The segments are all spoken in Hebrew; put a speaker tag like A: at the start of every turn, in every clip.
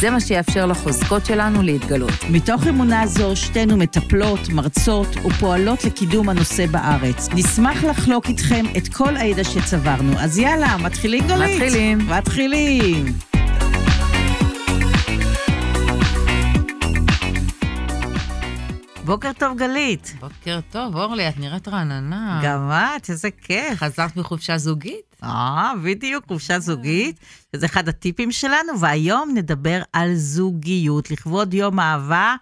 A: זה מה שיאפשר לחוזקות שלנו להתגלות.
B: מתוך אמונה זו, שתינו מטפלות, מרצות ופועלות לקידום הנושא בארץ. נשמח לחלוק איתכם את כל הידע שצברנו. אז יאללה, מתחילים גלית?
A: מתחילים.
B: מתחילים. בוקר טוב, גלית.
A: בוקר טוב, אורלי, את נראית רעננה.
B: גם את, איזה כיף.
A: חזרת מחופשה זוגית?
B: אה, בדיוק, חופשה זוגית, שזה אחד הטיפים שלנו, והיום נדבר על זוגיות. לכבוד יום אהבה,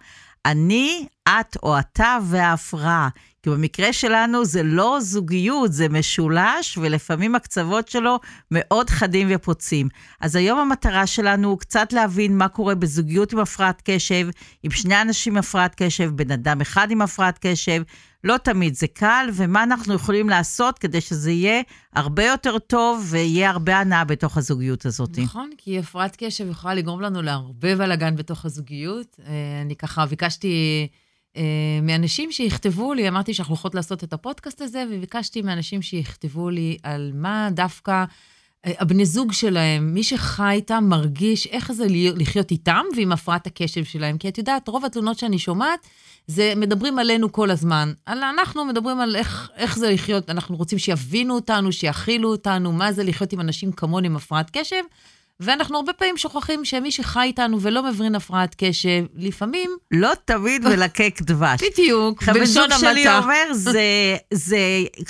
B: אני, את או אתה וההפרעה. כי במקרה שלנו זה לא זוגיות, זה משולש, ולפעמים הקצוות שלו מאוד חדים ופוצים. אז היום המטרה שלנו הוא קצת להבין מה קורה בזוגיות עם הפרעת קשב, עם שני אנשים עם הפרעת קשב, בן אדם אחד עם הפרעת קשב. לא תמיד זה קל, ומה אנחנו יכולים לעשות כדי שזה יהיה הרבה יותר טוב ויהיה הרבה הנאה בתוך הזוגיות הזאת.
A: נכון, כי הפרעת קשב יכולה לגרום לנו להרבה בלאגן בתוך הזוגיות. אה, אני ככה ביקשתי... אה, מאנשים שיכתבו לי, אמרתי שאנחנו הולכות לעשות את הפודקאסט הזה, וביקשתי מאנשים שיכתבו לי על מה דווקא הבני זוג שלהם, מי שחי איתם, מרגיש איך זה לחיות איתם ועם הפרעת הקשב שלהם. כי את יודעת, רוב התלונות שאני שומעת, זה מדברים עלינו כל הזמן. על, אנחנו מדברים על איך, איך זה לחיות, אנחנו רוצים שיבינו אותנו, שיכילו אותנו, מה זה לחיות עם אנשים כמוני עם הפרעת קשב. ואנחנו הרבה פעמים שוכחים שמי שחי איתנו ולא מבין הפרעת קשב, לפעמים...
B: לא תמיד מלקק דבש.
A: בדיוק, בלשון המעטה.
B: שלי אומר, זה, זה,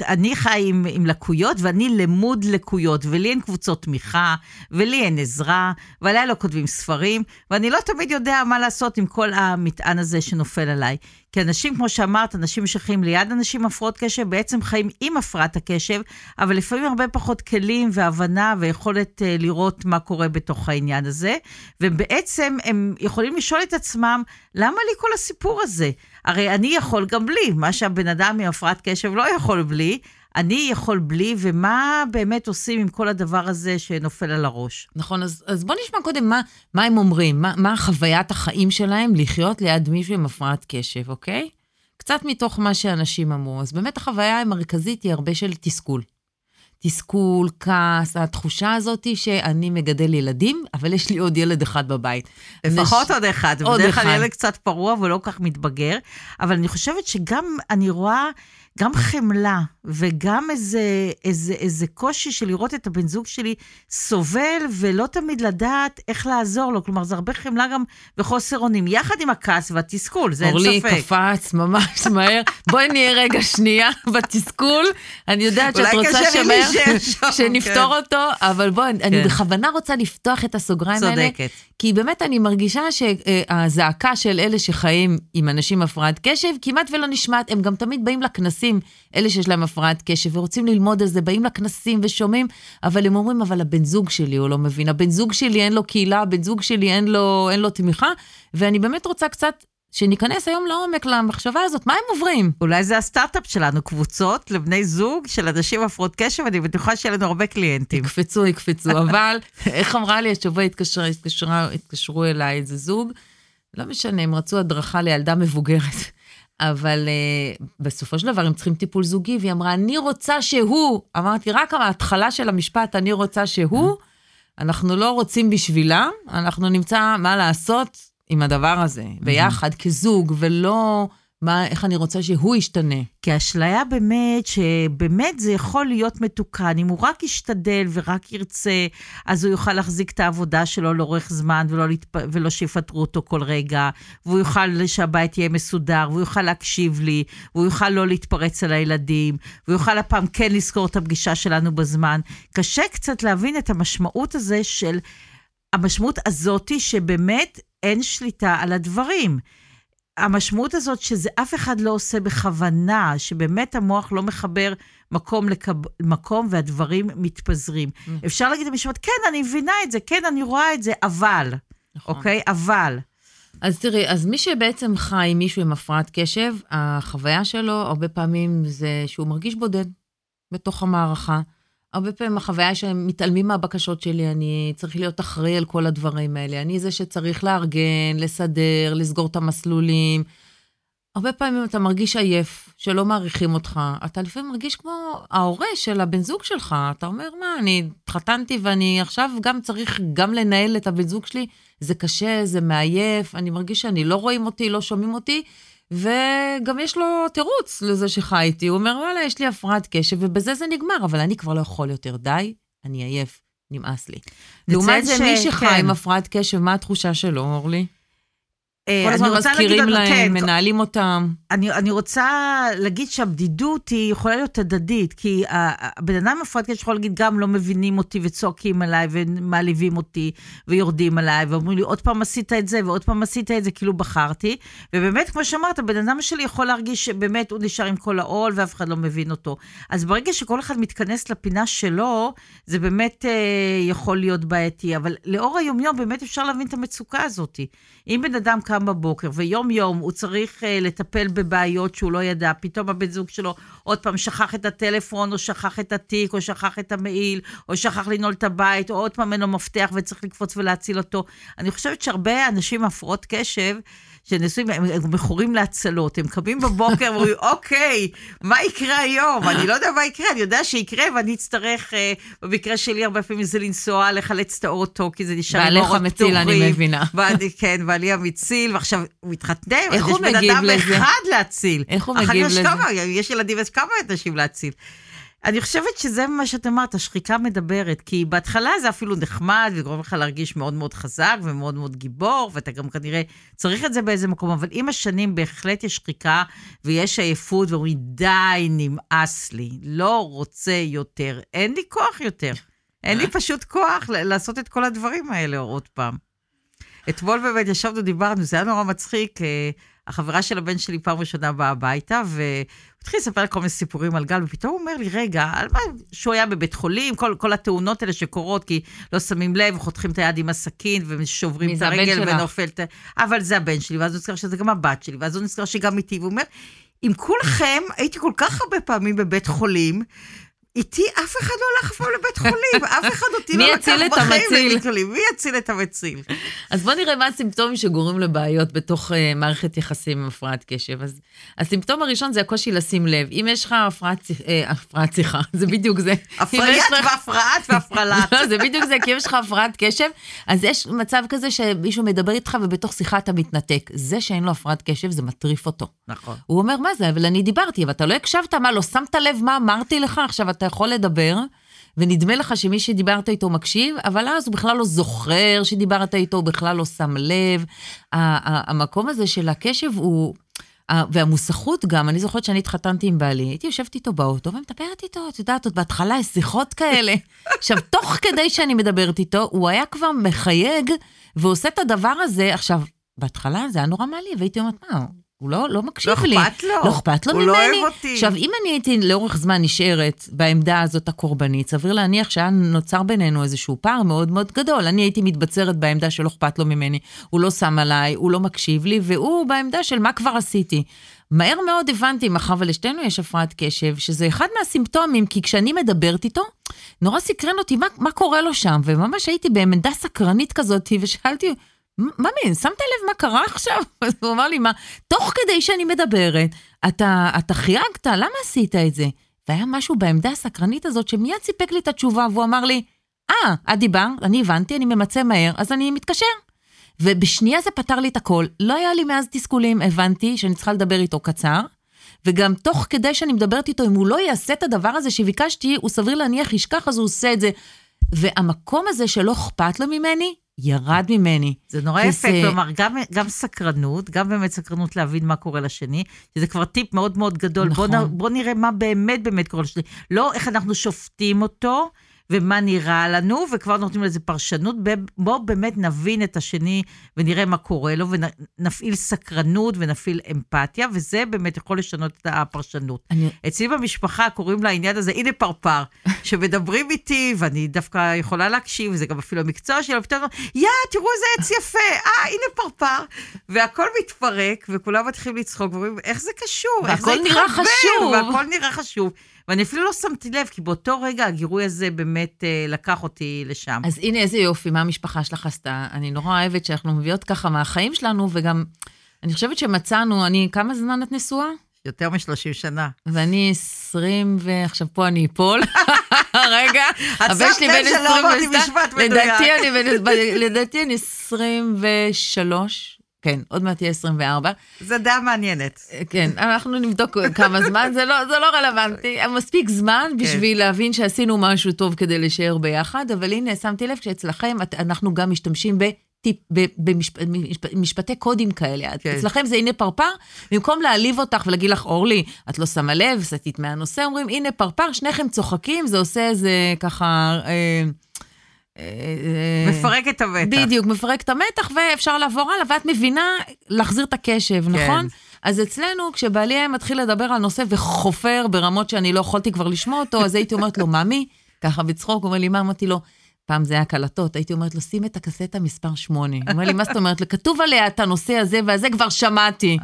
B: אני חי עם, עם לקויות ואני למוד לקויות, ולי אין קבוצות תמיכה, ולי אין עזרה, ועליי לא כותבים ספרים, ואני לא תמיד יודע מה לעשות עם כל המטען הזה שנופל עליי. כי אנשים, כמו שאמרת, אנשים שחיים ליד אנשים עם הפרעות קשב, בעצם חיים עם הפרעת הקשב, אבל לפעמים הרבה פחות כלים והבנה ויכולת uh, לראות מה קורה בתוך העניין הזה. ובעצם הם יכולים לשאול את עצמם, למה לי כל הסיפור הזה? הרי אני יכול גם בלי, מה שהבן אדם עם הפרעת קשב לא יכול בלי. אני יכול בלי, ומה באמת עושים עם כל הדבר הזה שנופל על הראש.
A: נכון, אז, אז בוא נשמע קודם מה, מה הם אומרים, מה, מה חוויית החיים שלהם לחיות ליד מישהו עם הפרעת קשב, אוקיי? קצת מתוך מה שאנשים אמרו. אז באמת החוויה המרכזית היא הרבה של תסכול. תסכול, כעס, התחושה הזאת היא שאני מגדל ילדים, אבל יש לי עוד ילד אחד בבית.
B: לפחות עוד אחד.
A: עוד
B: בדרך כלל
A: אחד.
B: ילד קצת פרוע ולא כך מתבגר, אבל אני חושבת שגם אני רואה גם חמלה וגם איזה, איזה, איזה קושי של לראות את הבן זוג שלי סובל ולא תמיד לדעת איך לעזור לו. כלומר, זה הרבה חמלה גם וחוסר אונים, יחד עם הכעס והתסכול, זה אין ספק.
A: אורלי קפץ ממש מהר. בואי נהיה רגע שנייה בתסכול. אני יודעת שאת רוצה שמהר, שנפתור
B: כן.
A: אותו, אבל בואי, אני
B: כן.
A: בכוונה רוצה לפתוח את הסוגריים האלה.
B: צודקת.
A: כי באמת אני מרגישה שהזעקה של אלה שחיים עם אנשים עם הפרעת קשב כמעט ולא נשמעת, הם גם תמיד באים לכנסים, אלה שיש להם הפרעת קשב ורוצים ללמוד על זה, באים לכנסים ושומעים, אבל הם אומרים, אבל הבן זוג שלי הוא לא מבין, הבן זוג שלי אין לו קהילה, הבן זוג שלי אין לו, אין לו תמיכה, ואני באמת רוצה קצת שניכנס היום לעומק למחשבה הזאת, מה הם עוברים?
B: אולי זה הסטארט-אפ שלנו, קבוצות לבני זוג של אנשים הפרעות קשב, אני בטוחה שיהיה לנו הרבה קליינטים.
A: יקפצו, יקפצו, אבל איך אמרה לי השבוע התקשר, התקשרה, התקשרו אליי איזה זוג, לא משנה, הם רצו הדרכה לילדה מבוגרת, אבל uh, בסופו של דבר הם צריכים טיפול זוגי, והיא אמרה, אני רוצה שהוא, אמרתי, רק ההתחלה של המשפט, אני רוצה שהוא, אנחנו לא רוצים בשבילם, אנחנו נמצא מה לעשות עם הדבר הזה, ביחד, כזוג, ולא מה, איך אני רוצה שהוא ישתנה.
B: כי האשליה באמת, שבאמת זה יכול להיות מתוקן. אם הוא רק ישתדל ורק ירצה, אז הוא יוכל להחזיק את העבודה שלו לאורך זמן, ולא, להתפ... ולא שיפטרו אותו כל רגע, והוא יוכל שהבית יהיה מסודר, והוא יוכל להקשיב לי, והוא יוכל לא להתפרץ על הילדים, והוא יוכל הפעם כן לזכור את הפגישה שלנו בזמן. קשה קצת להבין את המשמעות הזה של, המשמעות הזאתי שבאמת אין שליטה על הדברים. המשמעות הזאת שזה אף אחד לא עושה בכוונה, שבאמת המוח לא מחבר מקום לקב... מקום והדברים מתפזרים.
A: Mm.
B: אפשר להגיד למשפט, כן, אני מבינה את זה, כן, אני רואה את זה, אבל,
A: נכון.
B: אוקיי? אבל.
A: אז תראי, אז מי שבעצם חי עם מישהו עם הפרעת קשב, החוויה שלו הרבה פעמים זה שהוא מרגיש בודד בתוך המערכה. הרבה פעמים החוויה שהם מתעלמים מהבקשות שלי, אני צריך להיות אחראי על כל הדברים האלה. אני זה שצריך לארגן, לסדר, לסגור את המסלולים. הרבה פעמים אתה מרגיש עייף, שלא מעריכים אותך. אתה לפעמים מרגיש כמו ההורה של הבן זוג שלך. אתה אומר, מה, אני התחתנתי ואני עכשיו גם צריך גם לנהל את הבן זוג שלי? זה קשה, זה מעייף, אני מרגיש שאני לא רואים אותי, לא שומעים אותי. וגם יש לו תירוץ לזה שחי איתי, הוא אומר, וואלה, יש לי הפרעת קשב, ובזה זה נגמר, אבל אני כבר לא יכול יותר. די, אני עייף, נמאס לי. לעומת זה, ש... מי שחי כן. עם הפרעת קשב, מה התחושה שלו, אורלי? אה, כל הזמן מזכירים להם, כן, מנהלים אותם.
B: אני, אני רוצה להגיד שהבדידות היא יכולה להיות הדדית, כי הבן אדם מפרט קשר יכול להגיד, גם לא מבינים אותי וצועקים עליי ומעליבים אותי ויורדים עליי, ואומרים לי, עוד פעם עשית את זה ועוד פעם עשית את זה, כאילו בחרתי. ובאמת, כמו שאמרת, הבן אדם שלי יכול להרגיש שבאמת הוא נשאר עם כל העול ואף אחד לא מבין אותו. אז ברגע שכל אחד מתכנס לפינה שלו, זה באמת אה, יכול להיות בעייתי. אבל לאור היומיום באמת אפשר להבין את המצוקה הזאת. אם בן אדם קם בבוקר ויום-יום הוא צריך uh, לטפל בבעיות שהוא לא ידע, פתאום הבן זוג שלו עוד פעם שכח את הטלפון, או שכח את התיק, או שכח את המעיל, או שכח לנעול את הבית, או עוד פעם אין לו מפתח וצריך לקפוץ ולהציל אותו. אני חושבת שהרבה אנשים עם הפרעות קשב, שנשואים, הם, מכורים להצלות, הם קמים בבוקר ואומרים, אוקיי, מה יקרה היום? אני לא יודע מה יקרה, אני יודע שיקרה ואני אצטרך, אה, במקרה שלי הרבה פעמים זה לנסוע, לחלץ את האוטו, כי זה נשאר עם אורות
A: פתוחים. בעליך מציל, אני מבינה.
B: ואני, כן, בעלי המציל, ועכשיו הוא מתחתן, איך הוא מגיב לזה? יש בן אדם אחד להציל.
A: איך הוא מגיב לזה?
B: יש ילדים, יש כמה אנשים להציל. אני חושבת שזה מה שאת אמרת, השחיקה מדברת, כי בהתחלה זה אפילו נחמד, וגורם לך להרגיש מאוד מאוד חזק ומאוד מאוד גיבור, ואתה גם כנראה צריך את זה באיזה מקום, אבל עם השנים בהחלט יש שחיקה ויש עייפות, ואומרים, די, נמאס לי, לא רוצה יותר, אין לי כוח יותר. אין לי פשוט כוח לעשות את כל הדברים האלה עוד פעם. אתמול באמת ישבנו, דיברנו, זה היה נורא מצחיק. החברה של הבן שלי פעם ראשונה באה הביתה, והוא התחיל לספר כל מיני סיפורים על גל, ופתאום הוא אומר לי, רגע, על מה, שהוא היה בבית חולים, כל, כל התאונות האלה שקורות, כי לא שמים לב, חותכים את היד עם הסכין, ושוברים את הרגל ונופל את... אבל זה הבן שלי, ואז הוא נזכר שזה גם הבת שלי, ואז הוא נזכר שגם איתי, והוא אומר, עם כולכם הייתי כל כך הרבה פעמים בבית חולים, איתי אף אחד לא הלך אף פעם לבית חולים, אף אחד אותי לא לקח בחיים לבית חולים. מי יציל את המציל?
A: אז בוא נראה מה הסימפטומים שגורמים לבעיות בתוך uh, מערכת יחסים עם הפרעת קשב. אז הסימפטום הראשון זה הקושי לשים לב. אם יש לך הפרעת, אה, הפרעת שיחה, זה בדיוק זה.
B: הפריית והפרעת והפרלת.
A: לא, זה בדיוק זה, כי אם יש לך הפרעת קשב, אז יש מצב כזה שמישהו מדבר איתך ובתוך שיחה אתה מתנתק. זה שאין לו הפרעת קשב, זה מטריף אותו.
B: נכון.
A: הוא אומר, מה זה, אבל אני דיברתי, אבל אתה לא הקשבת, מה, לא שמת לב מה אמרתי לך? עכשיו אתה יכול לדבר, ונדמה לך שמי שדיברת איתו מקשיב, אבל אז הוא בכלל לא זוכר שדיברת איתו, הוא בכלל לא שם לב. המקום הזה של הקשב הוא... והמוסכות גם, אני זוכרת שאני התחתנתי עם בעלי, הייתי יושבת איתו באוטו ומדברת איתו, את יודעת, עוד בהתחלה יש שיחות כאלה. עכשיו, תוך כדי שאני מדברת איתו, הוא היה כבר מחייג ועושה את הדבר הזה. עכשיו, בהתחלה זה היה נורא מעליב, והייתי אומרת, מה, הוא לא, לא מקשיב
B: לא
A: לי.
B: לא אכפת לו.
A: לא אכפת לו
B: הוא
A: ממני. הוא
B: לא אוהב אותי.
A: עכשיו, אם אני הייתי לאורך זמן נשארת בעמדה הזאת הקורבנית, סביר להניח שהיה נוצר בינינו איזשהו פער מאוד מאוד גדול. אני הייתי מתבצרת בעמדה שלא אכפת לו ממני, הוא לא שם עליי, הוא לא מקשיב לי, והוא בעמדה של מה כבר עשיתי. מהר מאוד הבנתי, מאחר ולשתינו יש הפרעת קשב, שזה אחד מהסימפטומים, כי כשאני מדברת איתו, נורא סקרן אותי מה, מה קורה לו שם, וממש הייתי בעמדה סקרנית כזאת, ושאלתי, מה מין, שמת לב מה קרה עכשיו? אז הוא אמר לי, מה, תוך כדי שאני מדברת, אתה, אתה חייגת, למה עשית את זה? והיה משהו בעמדה הסקרנית הזאת שמיד סיפק לי את התשובה, והוא אמר לי, אה, את דיברת, אני הבנתי, אני ממצה מהר, אז אני מתקשר. ובשנייה זה פתר לי את הכל. לא היה לי מאז תסכולים, הבנתי שאני צריכה לדבר איתו קצר, וגם תוך כדי שאני מדברת איתו, אם הוא לא יעשה את הדבר הזה שביקשתי, הוא סביר להניח ישכח, אז הוא עושה את זה. והמקום הזה שלא אכפת לו ממני, ירד ממני.
B: זה נורא. יפה, כלומר, גם, גם סקרנות, גם באמת סקרנות להבין מה קורה לשני, שזה כבר טיפ מאוד מאוד גדול. נכון. בוא, בוא נראה מה באמת באמת קורה לשני. לא איך אנחנו שופטים אותו, ומה נראה לנו, וכבר נותנים לזה פרשנות. בואו באמת נבין את השני ונראה מה קורה לו, ונפעיל סקרנות ונפעיל אמפתיה, וזה באמת יכול לשנות את הפרשנות. אני... אצלי במשפחה קוראים לעניין הזה, הנה פרפר, שמדברים איתי, ואני דווקא יכולה להקשיב, וזה גם אפילו המקצוע שלי, ופתאום, יא, תראו איזה עץ יפה, אה, הנה פרפר. והכל מתפרק, וכולם מתחילים לצחוק, ואומרים, איך זה קשור?
A: והכל נראה חשוב.
B: והכל נראה חשוב. ואני אפילו לא שמתי לב, כי באותו רגע הגירוי הזה באמת אה, לקח אותי לשם.
A: אז הנה איזה יופי, מה המשפחה שלך עשתה. אני נורא אוהבת שאנחנו מביאות ככה מהחיים שלנו, וגם, אני חושבת שמצאנו, אני, כמה זמן את נשואה?
B: יותר מ-30 שנה.
A: ואני 20, ועכשיו פה אני אפול. רגע, הבן שלי בן 22.
B: שלא אמרתי משפט מדויק.
A: לדעתי אני בן- לדעתי אני 23, כן, עוד מעט תהיה 24.
B: זו דעה מעניינת.
A: כן, אנחנו נבדוק כמה זמן, זה לא, זה לא רלוונטי. מספיק זמן בשביל להבין שעשינו משהו טוב כדי להישאר ביחד, אבל הנה, שמתי לב שאצלכם את- אנחנו גם משתמשים בטיפ, במשפטי קודים כאלה.
B: כן.
A: אצלכם זה הנה פרפר, במקום להעליב אותך ולהגיד לך, אורלי, את לא שמה לב, סטית מהנושא, אומרים, הנה פרפר, שניכם צוחקים, זה עושה איזה ככה... אה, אה,
B: מפרק את המתח.
A: בדיוק, מפרק את המתח ואפשר לעבור הלאה, ואת מבינה להחזיר את הקשב, נכון? אז אצלנו, כשבעלי היה מתחיל לדבר על נושא וחופר ברמות שאני לא יכולתי כבר לשמוע אותו, אז הייתי אומרת לו, ממי, ככה בצחוק, הוא אומר לי, מה אמרתי לו? פעם זה היה קלטות, הייתי אומרת לו, שים את הקסטה מספר 8. הוא אומר לי, מה זאת אומרת? כתוב עליה את הנושא הזה והזה כבר שמעתי.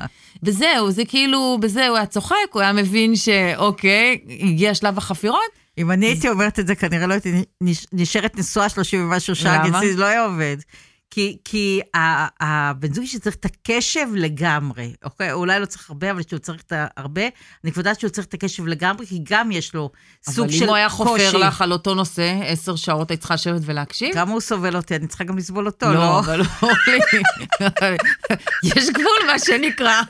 A: וזהו, זה כאילו, בזה הוא היה צוחק, הוא היה מבין שאוקיי, הגיע שלב החפירות,
B: אם אני הייתי אומרת את זה, כנראה לא הייתי נש- נשארת נשואה 30 ומשהו שעה? אצלי זה לא היה עובד. כי, כי הבן זוג שצריך את הקשב לגמרי, אוקיי? אולי לא צריך הרבה, אבל כשהוא צריך את הרבה, אני כבר יודעת שהוא צריך את הקשב לגמרי, כי גם יש לו סוג
A: אבל
B: של
A: אם הוא היה חופר
B: קושי.
A: לך על אותו נושא, עשר שעות היית צריכה לשבת ולהקשיב?
B: כמה הוא סובל אותי, אני צריכה גם לסבול אותו, לא?
A: לא, אבל אורלי, יש גבול, מה שנקרא.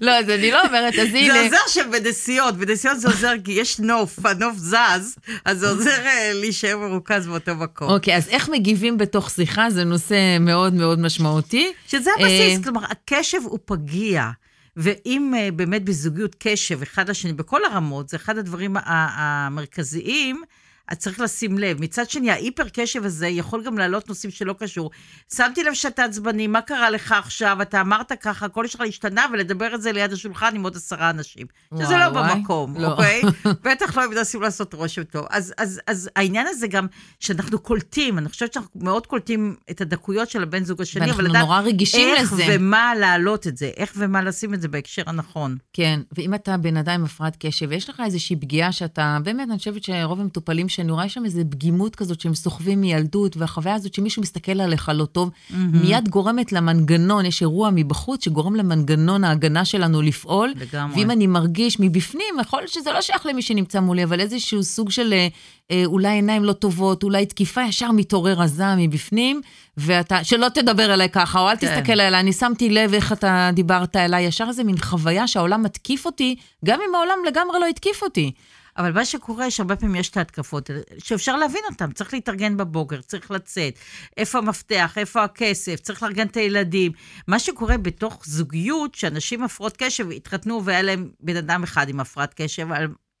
A: לא, אז אני לא אומרת, אז
B: זה
A: הנה.
B: עוזר שבנסיעות, בנסיעות זה עוזר כי יש נוף, הנוף זז, אז זה עוזר אה, להישאר מרוכז באותו מקום.
A: אוקיי, אז איך מגיבים בתוך שיחה? זה נושא מאוד מאוד משמעותי.
B: שזה
A: אה,
B: הבסיס, כלומר, הקשב הוא פגיע. ואם אה, באמת בזוגיות קשב אחד לשני, בכל הרמות, זה אחד הדברים המרכזיים, אז צריך לשים לב. מצד שני, ההיפר קשב הזה יכול גם להעלות נושאים שלא קשור. שמתי לב שאתה עצבני, מה קרה לך עכשיו? אתה אמרת ככה, הכל שלך השתנה, ולדבר את זה ליד השולחן עם עוד עשרה אנשים. שזה
A: וואי,
B: לא
A: וואי.
B: במקום,
A: לא.
B: אוקיי? בטח לא אם מנסים לעשות רושם טוב. אז, אז, אז העניין הזה גם, שאנחנו קולטים, אני חושבת שאנחנו מאוד קולטים את הדקויות של הבן זוג השני, אבל לדעת איך
A: לזה.
B: ומה להעלות את זה, איך ומה לשים את זה בהקשר הנכון.
A: כן, ואם אתה בן אדם עם הפרעת קשב, ויש לך איזושהי פגיעה שאתה, באמת, אני חושבת שרוב המטופלים שאני רואה שם איזו פגימות כזאת שהם סוחבים מילדות, והחוויה הזאת שמישהו מסתכל עליך לא טוב, מיד גורמת למנגנון, יש אירוע מבחוץ שגורם למנגנון ההגנה שלנו לפעול.
B: לגמרי.
A: ואם אני מרגיש מבפנים, יכול להיות שזה לא שייך למי שנמצא מולי, אבל איזשהו סוג של אה, אה, אולי עיניים לא טובות, אולי תקיפה, ישר מתעורר הזעם מבפנים, ואתה, שלא תדבר אליי ככה, או אל
B: כן.
A: תסתכל אליי, אני שמתי לב איך אתה דיברת אליי, ישר איזה מין חוויה שהעולם מתקיף אותי, גם אם העולם לגמרי לא התקיף אותי.
B: אבל מה שקורה, שהרבה פעמים יש את ההתקפות, שאפשר להבין אותן, צריך להתארגן בבוקר, צריך לצאת, איפה המפתח, איפה הכסף, צריך לארגן את הילדים. מה שקורה בתוך זוגיות, שאנשים הפרעות קשב התחתנו והיה להם בן אדם אחד עם הפרעת קשב,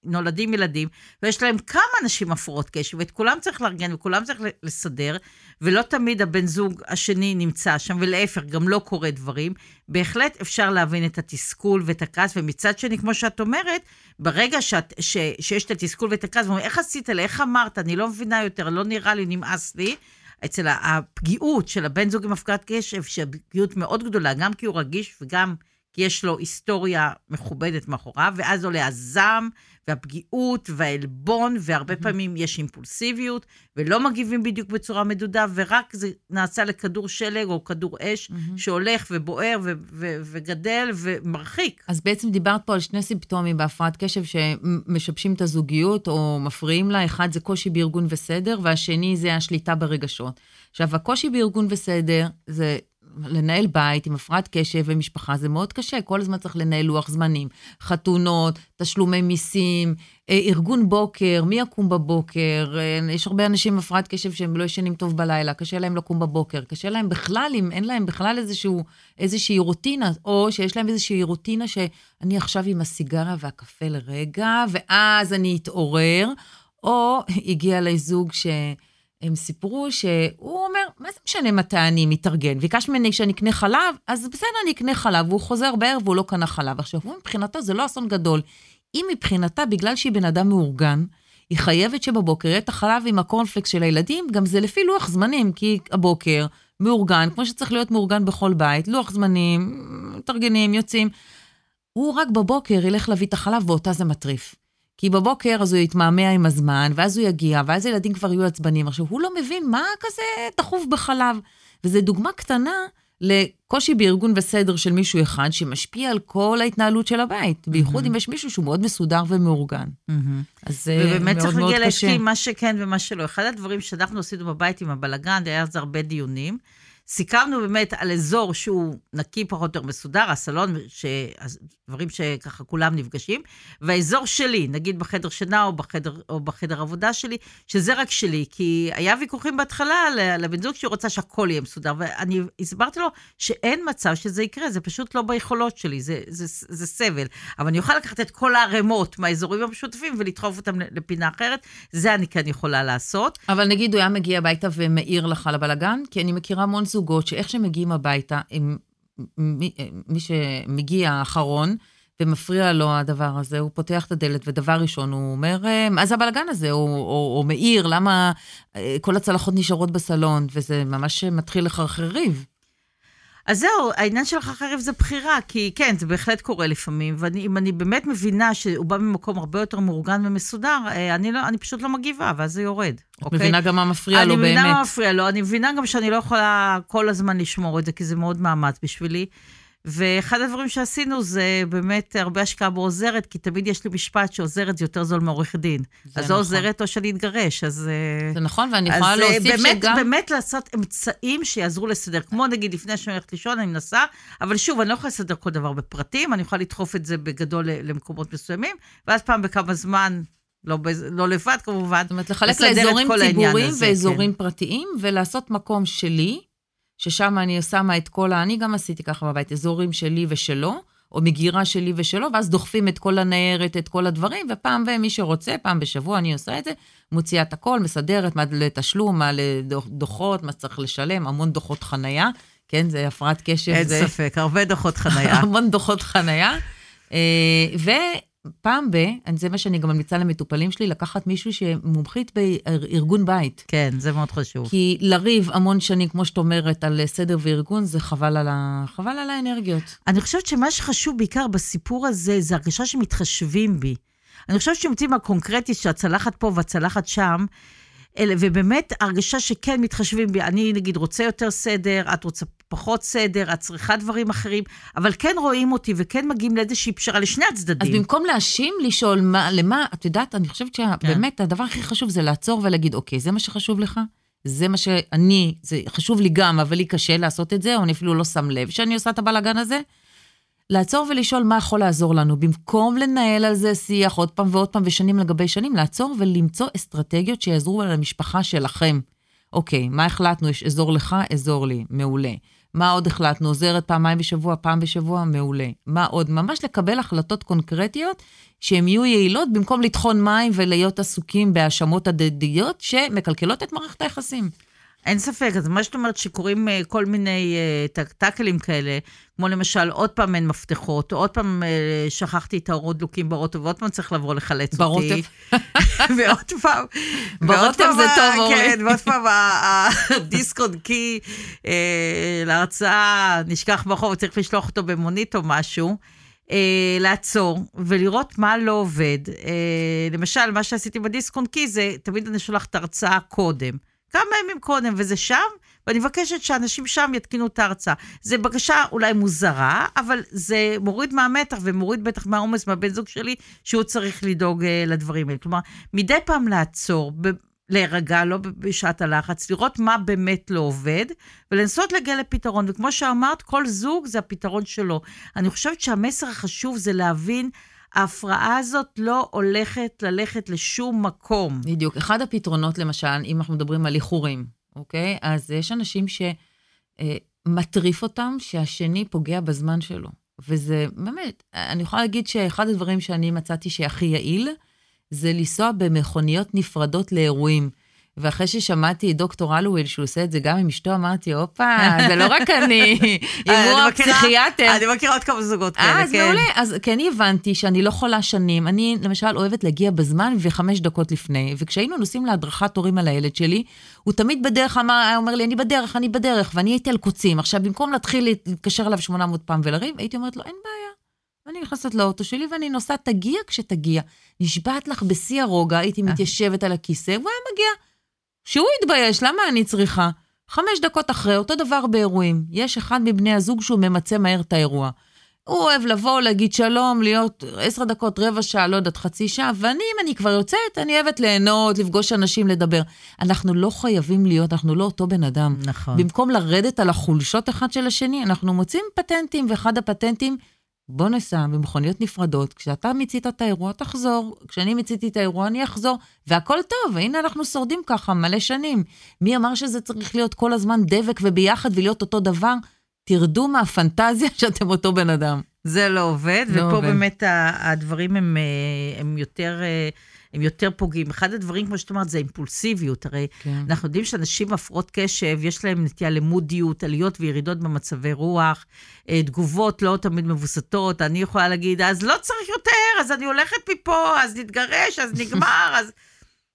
B: נולדים ילדים, ויש להם כמה אנשים עם הפרעות קשב, ואת כולם צריך לארגן וכולם צריך לסדר, ולא תמיד הבן זוג השני נמצא שם, ולהפך, גם לא קורה דברים. בהחלט אפשר להבין את התסכול ואת הכעס, ומצד שני, כמו שאת אומרת, ברגע שאת, ש, שיש את התסכול ואת הכעס, ואומרים, איך עשית לי, איך אמרת, אני לא מבינה יותר, לא נראה לי, נמאס לי. אצל הפגיעות של הבן זוג עם הפקעת קשב, שהיא פגיעות מאוד גדולה, גם כי הוא רגיש וגם כי יש לו היסטוריה מכובדת מאחוריו, ואז עולה הזעם והפגיעות והעלבון, והרבה פעמים יש אימפולסיביות, ולא מגיבים בדיוק בצורה מדודה, ורק זה נעשה לכדור שלג או כדור אש, שהולך ובוער ו- ו- וגדל ומרחיק.
A: אז בעצם דיברת פה על שני סימפטומים בהפרעת קשב שמשבשים את הזוגיות או מפריעים לה. אחד זה קושי בארגון וסדר, והשני זה השליטה ברגשות. עכשיו, הקושי בארגון וסדר זה לנהל בית עם הפרעת קשב ומשפחה, זה מאוד קשה, כל הזמן צריך לנהל לוח זמנים, חתונות, תשלומי מיסים, אה, ארגון בוקר, מי יקום בבוקר, אה, יש הרבה אנשים עם הפרעת קשב שהם לא ישנים טוב בלילה, קשה להם לקום בבוקר, קשה להם בכלל, אם אין להם בכלל איזשהו, איזושהי רוטינה, או שיש להם איזושהי רוטינה שאני עכשיו עם הסיגריה והקפה לרגע, ואז אני אתעורר, או הגיע אליי זוג ש... הם סיפרו שהוא אומר, מה זה משנה מתי אני מתארגן? ביקש ממני שאני אקנה חלב, אז בסדר, אני אקנה חלב, והוא חוזר בערב והוא לא קנה חלב. עכשיו, הוא מבחינתו זה לא אסון גדול. אם מבחינתה, בגלל שהיא בן אדם מאורגן, היא חייבת שבבוקר יהיה את החלב עם הקורנפלקס של הילדים, גם זה לפי לוח זמנים, כי הבוקר מאורגן, כמו שצריך להיות מאורגן בכל בית, לוח זמנים, מתארגנים, יוצאים. הוא רק בבוקר ילך להביא את החלב, ואותה זה מטריף. כי בבוקר אז הוא יתמהמה עם הזמן, ואז הוא יגיע, ואז הילדים כבר יהיו עצבנים. עכשיו, הוא לא מבין מה כזה דחוף בחלב. וזו דוגמה קטנה לקושי בארגון וסדר של מישהו אחד, שמשפיע על כל ההתנהלות של הבית, בייחוד mm-hmm. אם יש מישהו שהוא מאוד מסודר ומאורגן. Mm-hmm. אז זה מאוד מאוד קשה.
B: ובאמת צריך להגיע להסכים מה שכן ומה שלא. אחד הדברים שאנחנו עשינו בבית עם הבלגן, היה אז הרבה דיונים. סיכמנו באמת על אזור שהוא נקי פחות או יותר מסודר, הסלון, ש... דברים שככה כולם נפגשים, והאזור שלי, נגיד בחדר שינה או בחדר, או בחדר עבודה שלי, שזה רק שלי, כי היה ויכוחים בהתחלה לבן זוג שהוא רצה שהכל יהיה מסודר, ואני הסברתי לו שאין מצב שזה יקרה, זה פשוט לא ביכולות שלי, זה, זה, זה, זה סבל. אבל אני אוכל לקחת את כל הערימות מהאזורים המשותפים ולדחוף אותם לפינה אחרת, זה אני כן יכולה לעשות.
A: אבל נגיד הוא היה מגיע הביתה ומעיר לך לבלגן, כי אני מכירה המון זוגות שאיך שהם מגיעים הביתה, הם מי, מי שמגיע האחרון, ומפריע לו הדבר הזה, הוא פותח את הדלת, ודבר ראשון הוא אומר, מה זה הבלאגן הזה? או, או, או מעיר, למה אה, כל הצלחות נשארות בסלון, וזה ממש מתחיל לחרחר ריב.
B: אז זהו, העניין של חרב זה בחירה, כי כן, זה בהחלט קורה לפעמים, ואם אני באמת מבינה שהוא בא ממקום הרבה יותר מאורגן ומסודר, אה, אני, לא, אני פשוט לא מגיבה, ואז זה יורד.
A: את אוקיי? מבינה גם מה מפריע לו באמת.
B: אני מבינה מה מפריע לו, אני מבינה גם שאני לא יכולה כל הזמן לשמור את זה, כי זה מאוד מאמץ בשבילי. ואחד הדברים שעשינו זה באמת הרבה השקעה בעוזרת, כי תמיד יש לי משפט שעוזרת זה יותר זול מעורך דין. אז נכון. או עוזרת או שאני אתגרש, אז...
A: אה, זה נכון, ואני יכולה אה, להוסיף
B: באמת, שגם... באמת לעשות אמצעים שיעזרו לסדר. כמו נגיד לפני שאני הולכת לישון, אני מנסה, אבל שוב, אני לא יכולה לסדר כל דבר בפרטים, אני יכולה לדחוף את זה בגדול למקומות מסוימים, ואז פעם בכמה זמן לא, לא לבד כמובן.
A: זאת אומרת, לחלק לאזורים ציבוריים ואזורים כן. פרטיים, ולעשות מקום שלי, ששם אני שמה את כל ה... אני גם עשיתי ככה בבית, אזורים שלי ושלו, או מגירה שלי ושלו, ואז דוחפים את כל הניירת, את כל הדברים, ופעם ומי שרוצה, פעם בשבוע אני עושה את זה, מוציאה את הכל, מסדרת מה לתשלום, מה לדוחות, מה צריך לשלם, המון דוחות חנייה, כן, זה הפרעת קשב.
B: אין זה... ספק, הרבה דוחות חנייה.
A: המון דוחות חנייה. אה, ו... פעם ב, זה מה שאני גם ממליצה למטופלים שלי, לקחת מישהו שמומחית בארגון בית.
B: כן, זה מאוד חשוב.
A: כי לריב המון שנים, כמו שאת אומרת, על סדר וארגון, זה חבל על, ה... חבל על האנרגיות.
B: אני חושבת שמה שחשוב בעיקר בסיפור הזה, זה הרגשה שמתחשבים בי. אני חושבת שמוצאים הקונקרטי שהצלחת פה והצלחת שם, אלה, ובאמת הרגשה שכן מתחשבים בי. אני, נגיד, רוצה יותר סדר, את רוצה פחות סדר, את צריכה דברים אחרים, אבל כן רואים אותי וכן מגיעים לאיזושהי פשרה לשני הצדדים.
A: אז במקום להאשים, לשאול מה, למה, את יודעת, אני חושבת שבאמת כן. הדבר הכי חשוב זה לעצור ולהגיד, אוקיי, זה מה שחשוב לך? זה מה שאני, זה חשוב לי גם, אבל לי קשה לעשות את זה, או אני אפילו לא שם לב שאני עושה את הבלאגן הזה. לעצור ולשאול מה יכול לעזור לנו, במקום לנהל על זה שיח עוד פעם ועוד פעם ושנים לגבי שנים, לעצור ולמצוא אסטרטגיות שיעזרו למשפחה שלכם. אוקיי, מה החלטנו? יש אזור לך, אזור לי, מעולה. מה עוד החלטנו? עוזרת פעמיים בשבוע, פעם בשבוע, מעולה. מה עוד? ממש לקבל החלטות קונקרטיות שהן יהיו יעילות במקום לטחון מים ולהיות עסוקים בהאשמות הדדיות שמקלקלות את מערכת היחסים.
B: אין ספק, אז מה שאת אומרת שקורים uh, כל מיני uh, טאקלים כאלה, כמו למשל, עוד פעם אין מפתחות, עוד פעם uh, שכחתי את האורות דלוקים באוטו, ועוד פעם צריך לבוא לחלץ
A: ברוטב.
B: אותי. ועוד פעם...
A: ברוטב זה טוב,
B: אורלי. כן, ועוד פעם הדיסק און קי להרצאה נשכח ברחוב, צריך לשלוח אותו במונית או משהו. Uh, לעצור ולראות מה לא עובד. Uh, למשל, מה שעשיתי בדיסקון קי זה, תמיד אני שולחת הרצאה קודם. כמה ימים קודם, וזה שם, ואני מבקשת שאנשים שם יתקינו את ההרצאה. זו בקשה אולי מוזרה, אבל זה מוריד מהמתח ומוריד בטח מהעומס מהבן זוג שלי, שהוא צריך לדאוג uh, לדברים האלה. כלומר, מדי פעם לעצור, ב- להירגע, לא בשעת הלחץ, לראות מה באמת לא עובד, ולנסות להגיע לפתרון. וכמו שאמרת, כל זוג זה הפתרון שלו. אני חושבת שהמסר החשוב זה להבין ההפרעה הזאת לא הולכת ללכת לשום מקום.
A: בדיוק. אחד הפתרונות, למשל, אם אנחנו מדברים על איחורים, אוקיי? אז יש אנשים שמטריף אה, אותם שהשני פוגע בזמן שלו. וזה באמת, אני יכולה להגיד שאחד הדברים שאני מצאתי שהכי יעיל, זה לנסוע במכוניות נפרדות לאירועים. ואחרי ששמעתי את דוקטור אלוויל, שהוא עושה את זה גם עם אשתו, אמרתי, הופה, זה לא רק אני, הימור הפסיכיאטר.
B: אני מכירה עוד כמה זוגות כאלה,
A: כן. אז מעולה, אז כי אני הבנתי שאני לא חולה שנים. אני למשל אוהבת להגיע בזמן וחמש דקות לפני, וכשהיינו נוסעים להדרכת הורים על הילד שלי, הוא תמיד בדרך אמר, אומר לי, אני בדרך, אני בדרך, ואני הייתי על קוצים. עכשיו, במקום להתחיל להתקשר אליו 800 פעם ולריב, הייתי אומרת לו, אין בעיה. ואני נכנסת לאוטו שלי ואני נוסעת, תגיע כשתגיע. נשבעת לך בשיא הרוגע, הייתי מתיישבת על הכיסא, והוא היה מגיע. שהוא יתבייש, למה אני צריכה? חמש דקות אחרי, אותו דבר באירועים. יש אחד מבני הזוג שהוא ממצה מהר את האירוע. הוא אוהב לבוא, להגיד שלום, להיות עשר דקות, רבע שעה, לא יודעת, חצי שעה, ואני, אם אני כבר יוצאת, אני אוהבת ליהנות, לפגוש אנשים, לדבר. אנחנו לא חייבים להיות, אנחנו לא אותו בן אדם.
B: נכון.
A: במקום לרדת על החולשות אחד של השני, אנחנו מוצאים פטנטים, ואחד הפטנטים, בוא נסע במכוניות נפרדות, כשאתה מיצית את האירוע, תחזור, כשאני מיציתי את האירוע, אני אחזור, והכל טוב, והנה אנחנו שורדים ככה מלא שנים. מי אמר שזה צריך להיות כל הזמן דבק וביחד ולהיות אותו דבר? תרדו מהפנטזיה שאתם אותו בן אדם.
B: זה לא עובד,
A: לא
B: ופה
A: עובד.
B: באמת הדברים הם, אה, הם, יותר, אה, הם יותר פוגעים. אחד הדברים, כמו שאת אומרת, זה אימפולסיביות. הרי
A: כן.
B: אנחנו יודעים שאנשים עם הפרעות קשב, יש להם נטייה למודיות, עליות וירידות במצבי רוח, אה, תגובות לא תמיד מבוסתות. אני יכולה להגיד, אז לא צריך יותר, אז אני הולכת מפה, אז נתגרש, אז נגמר, אז...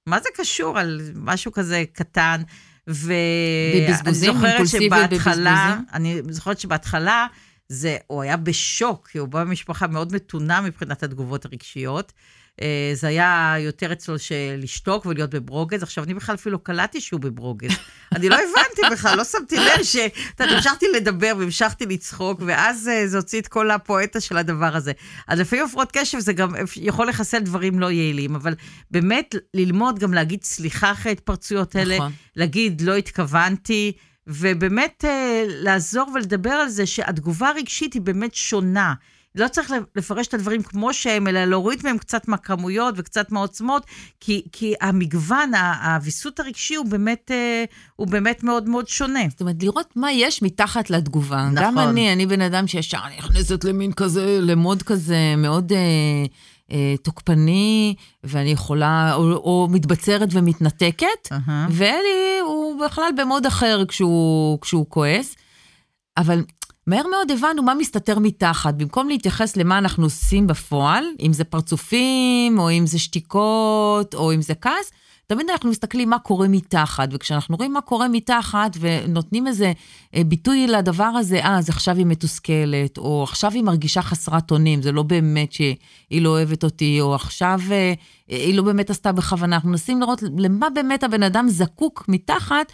B: מה זה קשור על משהו כזה קטן? ואני זוכרת שבהתחלה,
A: בבזבוזים?
B: אני זוכרת שבהתחלה, זה, הוא היה בשוק, כי הוא בא ממשפחה מאוד מתונה מבחינת התגובות הרגשיות. אה, זה היה יותר אצלו של לשתוק ולהיות בברוגז. עכשיו, אני בכלל אפילו קלטתי שהוא בברוגז. אני לא הבנתי בכלל, לא שמתי לב ש... אתה יודע, המשכתי לדבר והמשכתי לצחוק, ואז אה, זה הוציא את כל הפואטה של הדבר הזה. אז לפעמים הפרעות קשב זה גם יכול לחסל דברים לא יעילים, אבל באמת ללמוד גם להגיד סליחה אחרי ההתפרצויות האלה,
A: נכון.
B: להגיד לא התכוונתי, ובאמת אה, לעזור ולדבר על זה שהתגובה הרגשית היא באמת שונה. לא צריך לפרש את הדברים כמו שהם, אלא להוריד מהם קצת מהכמויות וקצת מהעוצמות, כי, כי המגוון, הוויסות הרגשי הוא באמת, אה, הוא באמת מאוד מאוד שונה.
A: זאת אומרת, לראות מה יש מתחת לתגובה.
B: נכון.
A: גם אני, אני בן אדם שישר נכנסת למין כזה, למוד כזה מאוד אה, אה, תוקפני, ואני יכולה, או, או מתבצרת ומתנתקת,
B: אהה.
A: ואלי הוא בכלל במוד אחר כשהוא, כשהוא כועס. אבל מהר מאוד הבנו מה מסתתר מתחת. במקום להתייחס למה אנחנו עושים בפועל, אם זה פרצופים, או אם זה שתיקות, או אם זה כעס, תמיד אנחנו מסתכלים מה קורה מתחת, וכשאנחנו רואים מה קורה מתחת ונותנים איזה אה, ביטוי לדבר הזה, אה, אז עכשיו היא מתוסכלת, או עכשיו היא מרגישה חסרת אונים, זה לא באמת שהיא לא אוהבת אותי, או עכשיו אה, היא לא באמת עשתה בכוונה. אנחנו מנסים לראות למה באמת הבן אדם זקוק מתחת,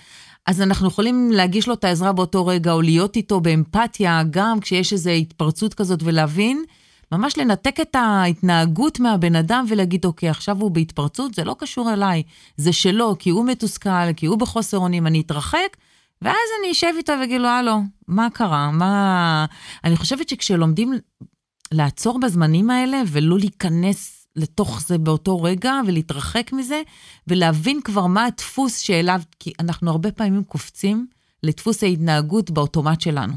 A: אז אנחנו יכולים להגיש לו את העזרה באותו רגע, או להיות איתו באמפתיה, גם כשיש איזו התפרצות כזאת, ולהבין, ממש לנתק את ההתנהגות מהבן אדם ולהגיד, אוקיי, עכשיו הוא בהתפרצות, זה לא קשור אליי, זה שלו, כי הוא מתוסכל, כי הוא בחוסר אונים, אני אתרחק, ואז אני אשב איתו ואגיד לו, הלו, מה קרה? מה... אני חושבת שכשלומדים לעצור בזמנים האלה ולא להיכנס לתוך זה באותו רגע ולהתרחק מזה, ולהבין כבר מה הדפוס שאליו, כי אנחנו הרבה פעמים קופצים לדפוס ההתנהגות באוטומט שלנו.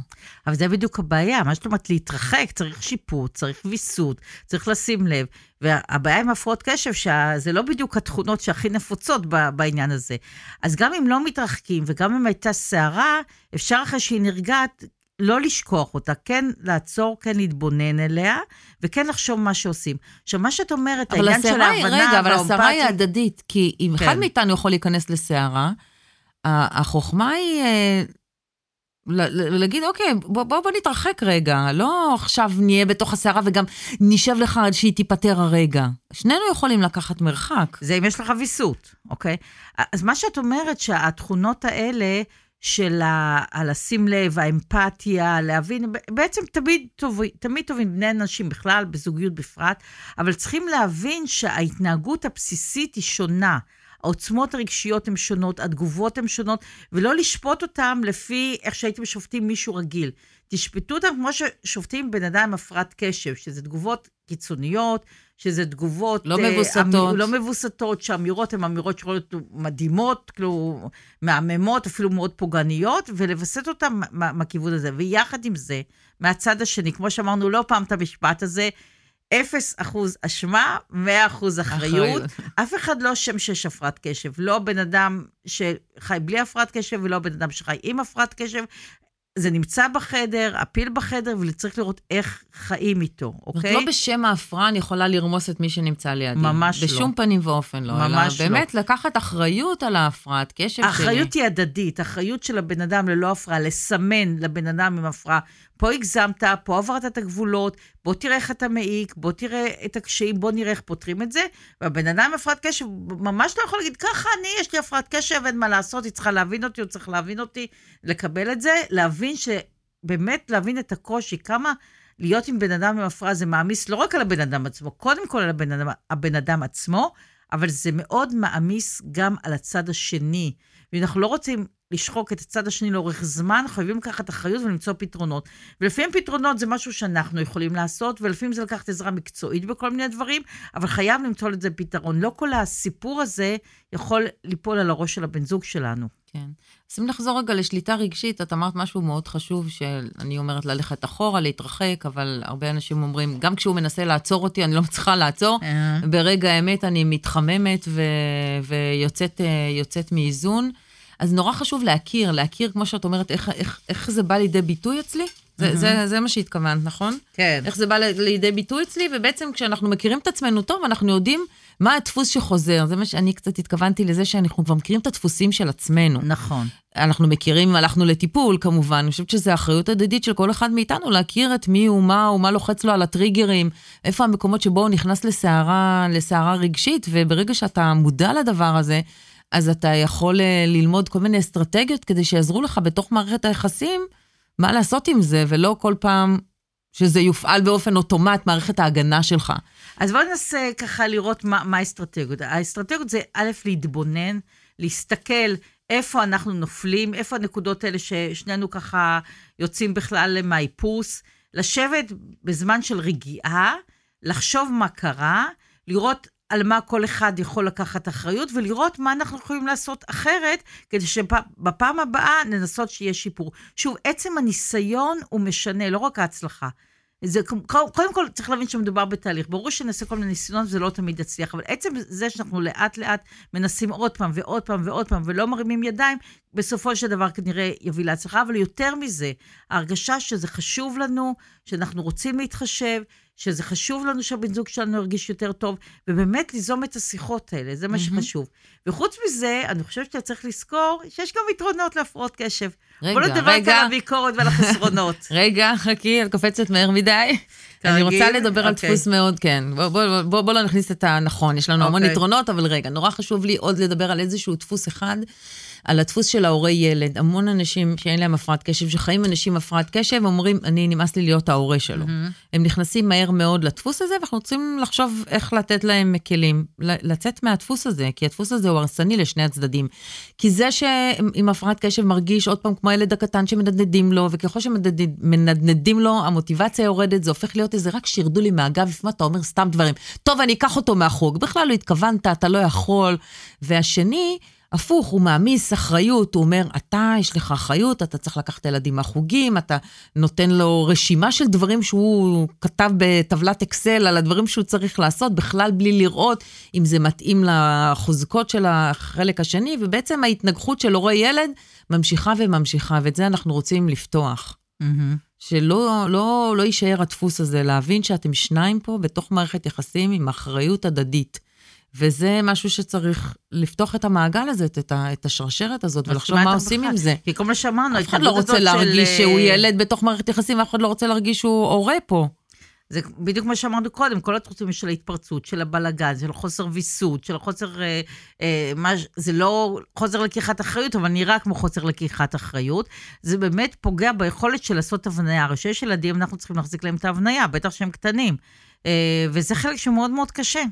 B: אבל זה בדיוק הבעיה, מה זאת אומרת להתרחק, צריך שיפוט, צריך ויסות, צריך לשים לב. והבעיה עם הפרעות קשב, שזה לא בדיוק התכונות שהכי נפוצות בעניין הזה. אז גם אם לא מתרחקים, וגם אם הייתה סערה, אפשר אחרי שהיא נרגעת, לא לשכוח אותה, כן לעצור, כן להתבונן אליה, וכן לחשוב מה שעושים. עכשיו, מה שאת אומרת, העניין של ההבנה
A: רגע, אבל הסערה היא הדדית, כי אם
B: כן.
A: אחד מאיתנו יכול להיכנס לסערה, החוכמה היא אה, להגיד, אוקיי, בוא, בוא, בוא נתרחק רגע, לא עכשיו נהיה בתוך הסערה וגם נשב לך עד שהיא תיפטר הרגע. שנינו יכולים לקחת מרחק.
B: זה אם יש לך ויסות, אוקיי? אז מה שאת אומרת, שהתכונות האלה של ה- הלשים לב, האמפתיה, להבין, בעצם תמיד, טוב, תמיד טובים בני אנשים בכלל, בזוגיות בפרט, אבל צריכים להבין שההתנהגות הבסיסית היא שונה. העוצמות הרגשיות הן שונות, התגובות הן שונות, ולא לשפוט אותם לפי איך שהייתם שופטים מישהו רגיל. תשפטו אותם כמו ששופטים בן אדם עם הפרעת קשב, שזה תגובות קיצוניות, שזה תגובות...
A: לא
B: אה,
A: מבוסתות.
B: אמ- לא מבוסתות, שהאמירות הן אמירות שיכולות להיות מדהימות, כאילו, מהממות, אפילו מאוד פוגעניות, ולווסת אותן מה- מהכיוון הזה. ויחד עם זה, מהצד השני, כמו שאמרנו לא פעם את המשפט הזה, אפס אחוז אשמה, מאה אחוז אחריות.
A: אחריות.
B: אף אחד לא שם שיש הפרעת קשב. לא בן אדם שחי בלי הפרעת קשב ולא בן אדם שחי עם הפרעת קשב. זה נמצא בחדר, הפיל בחדר, וצריך לראות איך חיים איתו,
A: זאת
B: אוקיי?
A: לא בשם ההפרעה אני יכולה לרמוס את מי שנמצא לידי.
B: ממש לא.
A: בשום פנים ואופן לא.
B: ממש
A: אלא
B: לא.
A: באמת לקחת אחריות על ההפרעת קשב שלי.
B: האחריות היא הדדית, האחריות של הבן אדם ללא הפרעה, לסמן לבן אדם עם הפרעה, פה הגזמת, פה עברת את הגבולות, בוא תראה איך אתה מעיק, בוא תראה את הקשיים, בוא נראה איך פותרים את זה. והבן אדם עם הפרעת קשב ממש לא יכול להגיד, ככה אני, יש לי הפרעת קשב, אין מה לעשות, היא צריכה להבין אותי, הוא צריך להבין אותי, לקבל את זה, להבין ש... באמת להבין את הקושי, כמה להיות עם בן אדם עם הפרעה זה מעמיס לא רק על הבן אדם עצמו, קודם כל על הבן אדם, הבן אדם עצמו, אבל זה מאוד מעמיס גם על הצד השני. ואם אנחנו לא רוצים לשחוק את הצד השני לאורך זמן, חייבים לקחת אחריות ולמצוא פתרונות. ולפעמים פתרונות זה משהו שאנחנו יכולים לעשות, ולפעמים זה לקחת עזרה מקצועית בכל מיני דברים, אבל חייב למצוא לזה פתרון. לא כל הסיפור הזה יכול ליפול על הראש של הבן זוג שלנו.
A: כן. אז אם נחזור רגע לשליטה רגשית, את אמרת משהו מאוד חשוב, שאני אומרת ללכת אחורה, להתרחק, אבל הרבה אנשים אומרים, גם כשהוא מנסה לעצור אותי, אני לא מצליחה לעצור. Uh-huh. ברגע האמת אני מתחממת ו- ויוצאת מאיזון. אז נורא חשוב להכיר, להכיר, כמו שאת אומרת, איך, איך, איך זה בא לידי ביטוי אצלי. זה, mm-hmm. זה, זה מה שהתכוונת, נכון?
B: כן.
A: איך זה בא לידי ביטוי אצלי, ובעצם כשאנחנו מכירים את עצמנו טוב, אנחנו יודעים מה הדפוס שחוזר. זה מה שאני קצת התכוונתי לזה שאנחנו כבר מכירים את הדפוסים של עצמנו.
B: נכון.
A: אנחנו מכירים, הלכנו לטיפול כמובן, אני חושבת שזו אחריות הדדית של כל אחד מאיתנו להכיר את מי הוא, מה הוא, מה לוחץ לו על הטריגרים, איפה המקומות שבו הוא נכנס לסערה, לסערה רגשית, וברגע שאתה מודע לדבר הזה, אז אתה יכול אה, ללמוד כל מיני אסטרטגיות כדי שיעזרו לך בתוך מערכת היחסים, מה לעשות עם זה, ולא כל פעם שזה יופעל באופן אוטומט, מערכת ההגנה שלך.
B: אז בואו ננסה ככה לראות מה, מה האסטרטגיות. האסטרטגיות זה א', להתבונן, להסתכל איפה אנחנו נופלים, איפה הנקודות האלה ששנינו ככה יוצאים בכלל מהאיפוס, לשבת בזמן של רגיעה, לחשוב מה קרה, לראות על מה כל אחד יכול לקחת אחריות, ולראות מה אנחנו יכולים לעשות אחרת, כדי שבפעם הבאה ננסות שיהיה שיפור. שוב, עצם הניסיון הוא משנה, לא רק ההצלחה. זה, קודם כל, צריך להבין שמדובר בתהליך. ברור שנעשה כל מיני ניסיונות וזה לא תמיד יצליח, אבל עצם זה שאנחנו לאט-לאט מנסים עוד פעם ועוד פעם ועוד פעם ולא מרימים ידיים, בסופו של דבר כנראה יביא להצלחה. אבל יותר מזה, ההרגשה שזה חשוב לנו, שאנחנו רוצים להתחשב, שזה חשוב לנו שהבן זוג שלנו ירגיש יותר טוב, ובאמת ליזום את השיחות האלה, זה מה שחשוב. וחוץ מזה, אני חושבת שאתה צריך לזכור שיש גם יתרונות להפרעות קשב. רגע, רגע. בוא נדבר על הביקורת ועל החסרונות.
A: רגע, חכי, את קופצת מהר מדי. אני רוצה לדבר על אוקיי. דפוס מאוד, כן. בוא לא נכניס את הנכון, יש לנו המון אוקיי. יתרונות, אבל רגע, נורא חשוב לי עוד לדבר על איזשהו דפוס אחד. על הדפוס של ההורה ילד. המון אנשים שאין להם הפרעת קשב, שחיים אנשים עם הפרעת קשב, אומרים, אני נמאס לי להיות ההורה שלו. Mm-hmm. הם נכנסים מהר מאוד לדפוס הזה, ואנחנו רוצים לחשוב איך לתת להם כלים. לצאת מהדפוס הזה, כי הדפוס הזה הוא הרסני לשני הצדדים. כי זה שעם הפרעת קשב מרגיש עוד פעם כמו הילד הקטן שמנדנדים לו, וככל שמנדנדים לו, המוטיבציה יורדת, זה הופך להיות איזה רק שירדו לי מהגב, לפעמים אתה אומר סתם דברים. טוב, אני אקח אותו מהחוג. בכלל לא התכוונת, אתה לא יכול. והשני, הפוך, הוא מעמיס אחריות, הוא אומר, אתה, יש לך אחריות, אתה צריך לקחת את הילדים מהחוגים, אתה נותן לו רשימה של דברים שהוא כתב בטבלת אקסל על הדברים שהוא צריך לעשות, בכלל בלי לראות אם זה מתאים לחוזקות של החלק השני, ובעצם ההתנגחות של הורה ילד ממשיכה וממשיכה, ואת זה אנחנו רוצים לפתוח. Mm-hmm. שלא לא, לא יישאר הדפוס הזה, להבין שאתם שניים פה בתוך מערכת יחסים עם אחריות הדדית. וזה משהו שצריך לפתוח את המעגל הזה, את, ה, את השרשרת הזאת, ולחשוב מה עושים עם זה.
B: כי כל מה שאמרנו,
A: אף אחד לא רוצה להרגיש של... שהוא ילד בתוך מערכת יחסים, ואף אחד לא רוצה להרגיש שהוא הורה פה.
B: זה בדיוק מה שאמרנו קודם, כל התחומים של ההתפרצות, של הבלגן, של חוסר ויסות, של חוסר... אה, אה, מה, זה לא חוסר לקיחת אחריות, אבל נראה כמו חוסר לקיחת אחריות. זה באמת פוגע ביכולת של לעשות הבניה. הרי שיש ילדים, אנחנו צריכים להחזיק להם את ההבניה, בטח שהם קטנים. אה, וזה חלק שמאוד מאוד קשה.